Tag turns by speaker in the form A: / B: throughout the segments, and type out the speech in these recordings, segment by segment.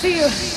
A: It's gonna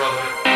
A: brother.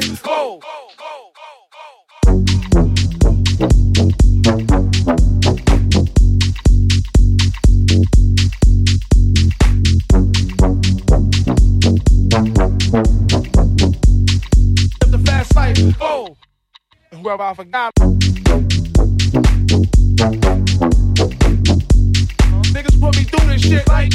B: life. Go. go. I forgot. Niggas put me through this shit like.